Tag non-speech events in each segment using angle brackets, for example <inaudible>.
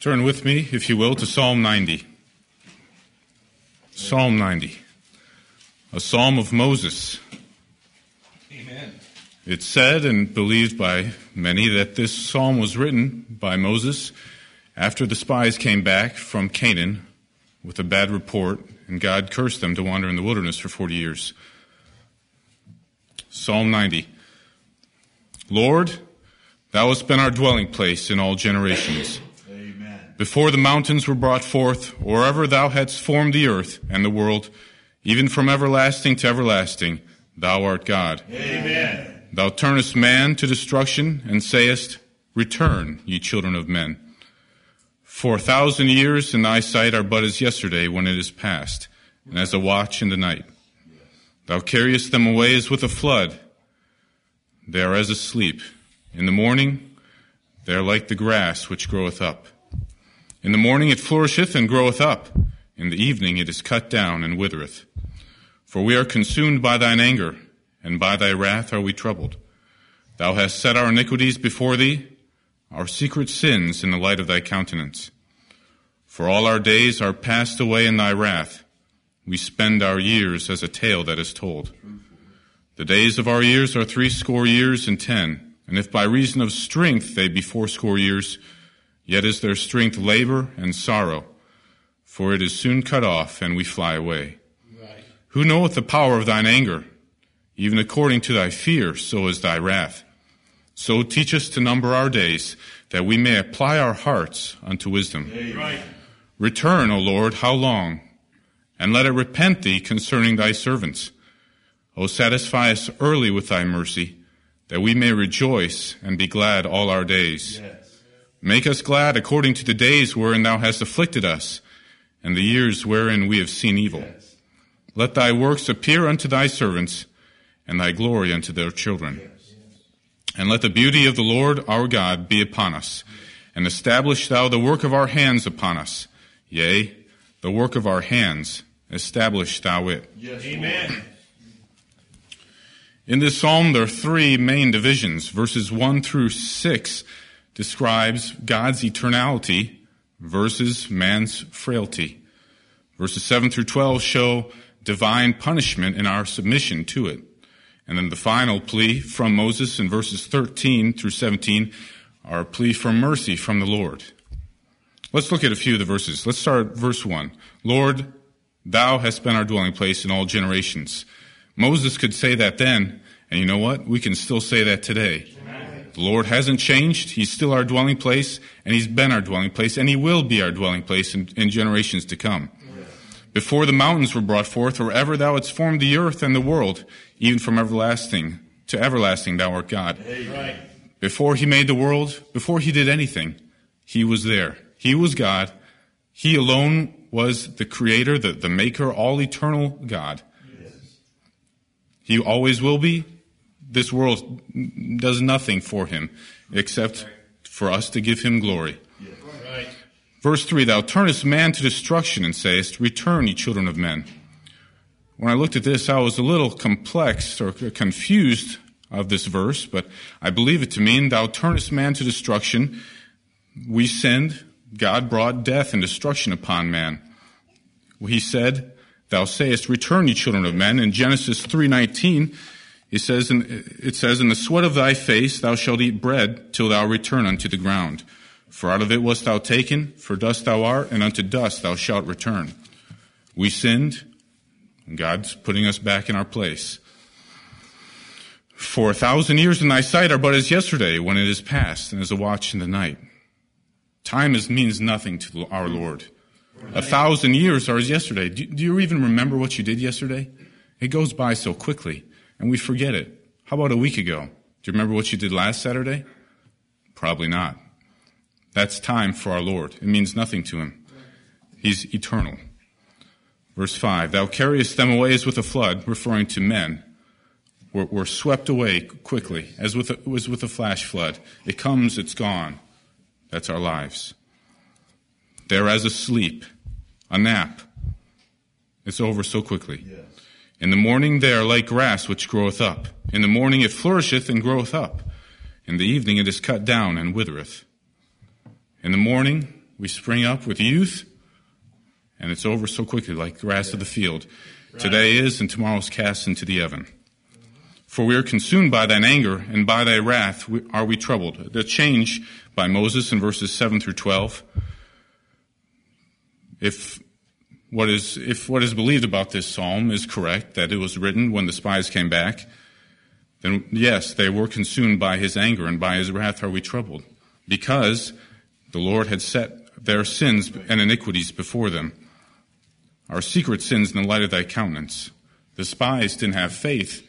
Turn with me, if you will, to Psalm 90. Psalm 90, a psalm of Moses. Amen. It's said and believed by many that this psalm was written by Moses after the spies came back from Canaan with a bad report, and God cursed them to wander in the wilderness for 40 years. Psalm 90. Lord, thou hast been our dwelling place in all generations. Before the mountains were brought forth, or ever thou hadst formed the earth and the world, even from everlasting to everlasting, thou art God. Amen. Thou turnest man to destruction, and sayest, Return, ye children of men. For a thousand years in thy sight are but as yesterday when it is past, and as a watch in the night. Thou carriest them away as with a flood. They are as asleep. In the morning they are like the grass which groweth up. In the morning it flourisheth and groweth up. In the evening it is cut down and withereth. For we are consumed by thine anger, and by thy wrath are we troubled. Thou hast set our iniquities before thee, our secret sins in the light of thy countenance. For all our days are passed away in thy wrath. We spend our years as a tale that is told. The days of our years are threescore years and ten, and if by reason of strength they be fourscore years, Yet is their strength labor and sorrow, for it is soon cut off, and we fly away. Right. Who knoweth the power of thine anger? Even according to thy fear, so is thy wrath. So teach us to number our days, that we may apply our hearts unto wisdom. Right. Return, O Lord, how long? And let it repent thee concerning thy servants. O satisfy us early with thy mercy, that we may rejoice and be glad all our days. Yes. Make us glad according to the days wherein thou hast afflicted us, and the years wherein we have seen evil. Let thy works appear unto thy servants, and thy glory unto their children. And let the beauty of the Lord our God be upon us, and establish thou the work of our hands upon us. Yea, the work of our hands, establish thou it. Yes. Amen. In this psalm, there are three main divisions. Verses 1 through 6 describes God's eternality versus man's frailty. Verses 7 through 12 show divine punishment in our submission to it. And then the final plea from Moses in verses 13 through 17 are a plea for mercy from the Lord. Let's look at a few of the verses. Let's start at verse 1. Lord, thou hast been our dwelling place in all generations. Moses could say that then, and you know what? We can still say that today. The Lord hasn't changed. He's still our dwelling place, and He's been our dwelling place, and He will be our dwelling place in, in generations to come. Before the mountains were brought forth, or ever thou hadst formed the earth and the world, even from everlasting to everlasting thou art God. Right. Before He made the world, before He did anything, He was there. He was God. He alone was the creator, the, the maker, all eternal God. He always will be. This world does nothing for him except for us to give him glory. Right. Verse 3 Thou turnest man to destruction and sayest, Return, ye children of men. When I looked at this, I was a little complex or confused of this verse, but I believe it to mean, Thou turnest man to destruction. We sinned. God brought death and destruction upon man. He said, Thou sayest, Return, ye children of men. In Genesis 3.19, it says, in, it says, In the sweat of thy face thou shalt eat bread till thou return unto the ground. For out of it wast thou taken, for dust thou art, and unto dust thou shalt return. We sinned, and God's putting us back in our place. For a thousand years in thy sight are but as yesterday when it is past, and as a watch in the night. Time is, means nothing to our Lord. A thousand years are as yesterday. Do, do you even remember what you did yesterday? It goes by so quickly, and we forget it. How about a week ago? Do you remember what you did last Saturday? Probably not. That's time for our Lord. It means nothing to him. He's eternal. Verse 5 Thou carriest them away as with a flood, referring to men. We're, swept away quickly, as with a, as with a flash flood. It comes, it's gone. That's our lives. They're as a sleep, a nap. It's over so quickly. In the morning they are like grass which groweth up. In the morning it flourisheth and groweth up. In the evening it is cut down and withereth. In the morning We spring up with youth, and it's over so quickly, like grass of the field. Today is, and tomorrow is cast into the oven. For we are consumed by thine anger, and by thy wrath are we troubled. The change by Moses in verses 7 through 12. If what is, if what is believed about this psalm is correct, that it was written when the spies came back, then yes, they were consumed by his anger, and by his wrath are we troubled. Because the Lord had set their sins and iniquities before them, our secret sins in the light of thy countenance. The spies didn't have faith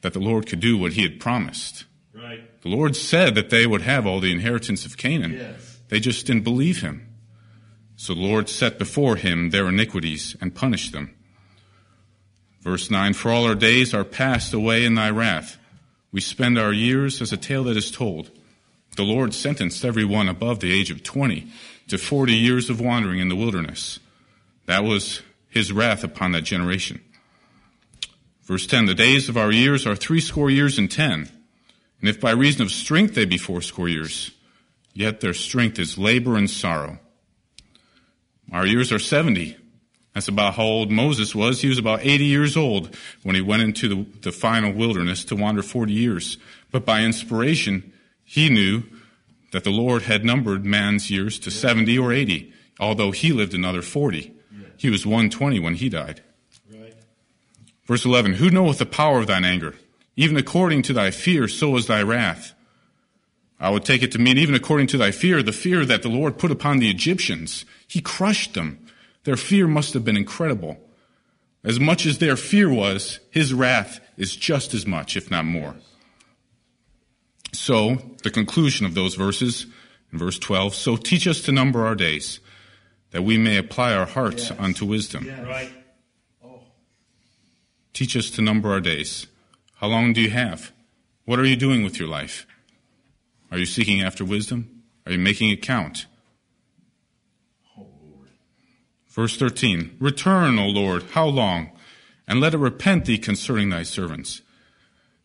that the Lord could do what he had promised. Right. The Lord said that they would have all the inheritance of Canaan. Yes. They just didn't believe him. So the Lord set before him their iniquities and punished them. Verse 9 For all our days are passed away in thy wrath. We spend our years as a tale that is told. The Lord sentenced every one above the age of 20 to 40 years of wandering in the wilderness. That was his wrath upon that generation. Verse 10 The days of our years are threescore years and ten. And if by reason of strength they be fourscore years, yet their strength is labor and sorrow. Our years are 70. That's about how old Moses was. He was about 80 years old when he went into the, the final wilderness to wander 40 years. But by inspiration, he knew that the Lord had numbered man's years to 70 or 80, although he lived another 40. He was 120 when he died. Right. Verse 11 Who knoweth the power of thine anger? Even according to thy fear, so is thy wrath. I would take it to mean, even according to thy fear, the fear that the Lord put upon the Egyptians. He crushed them. Their fear must have been incredible. As much as their fear was, his wrath is just as much, if not more. So, the conclusion of those verses, in verse 12, so teach us to number our days, that we may apply our hearts Yes. unto wisdom. Yes. Right. Oh, Teach us to number our days. How long do you have? What are you doing with your life? Are you seeking after wisdom? Are you making it count? oh Lord. Verse 13 Return, O Lord, how long? And let it repent thee concerning thy servants.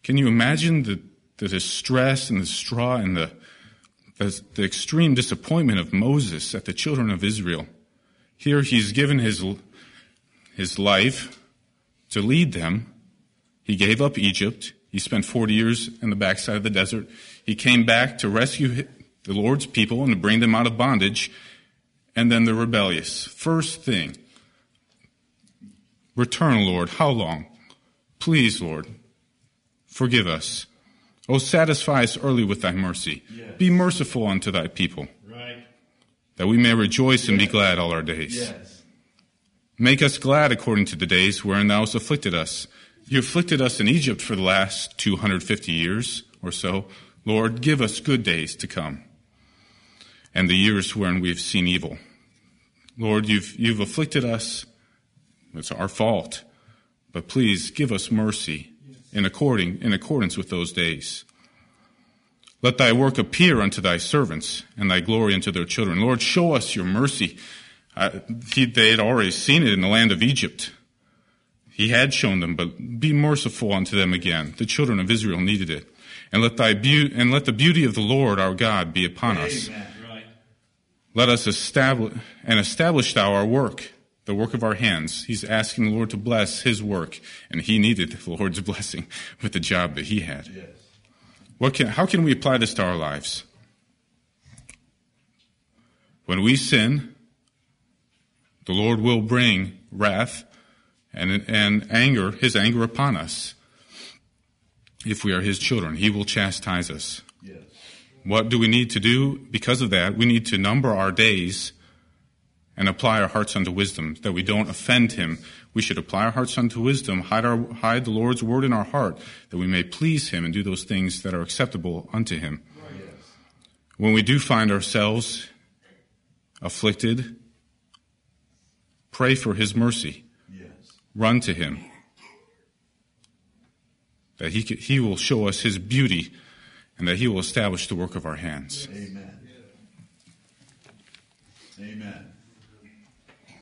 Can you imagine the, the distress and the straw and the, the, the extreme disappointment of Moses at the children of Israel? Here he's given his, his life to lead them. He gave up Egypt. He spent 40 years in the backside of the desert. He came back to rescue the Lord's people and to bring them out of bondage. And then the rebellious. First thing, return, Lord. How long? Please, Lord, forgive us. Oh, satisfy us early with thy mercy. Yes. Be merciful unto thy people, Right. that we may rejoice and be glad all our days. Yes. Make us glad according to the days wherein thou hast afflicted us. You afflicted us in Egypt for the last 250 years or so. Lord, give us good days to come and the years wherein we have seen evil. Lord, you've, you've afflicted us. It's our fault. But please give us mercy in, according, in accordance with those days. Let thy work appear unto thy servants and thy glory unto their children. Lord, show us your mercy. Uh, he, they had already seen it in the land of Egypt. He had shown them, but be merciful unto them again. The children of Israel needed it. And let thy beau- and let the beauty of the Lord our God be upon us. Right. Let us establish and establish thou our work, the work of our hands. He's asking the Lord to bless his work, and he needed the Lord's <laughs> blessing with the job that he had. Yes. What can, how can we apply this to our lives? When we sin, the Lord will bring wrath and, and anger, his anger upon us. If we are his children, he will chastise us. Yes. What do we need to do because of that? We need to number our days and apply our hearts unto wisdom, that we don't offend him. We should apply our hearts unto wisdom, hide, our, hide the Lord's word in our heart, that we may please him and do those things that are acceptable unto him. Yes. When we do find ourselves afflicted, pray for his mercy. Run to him. That he, he will show us his beauty and that he will establish the work of our hands. Amen. Amen.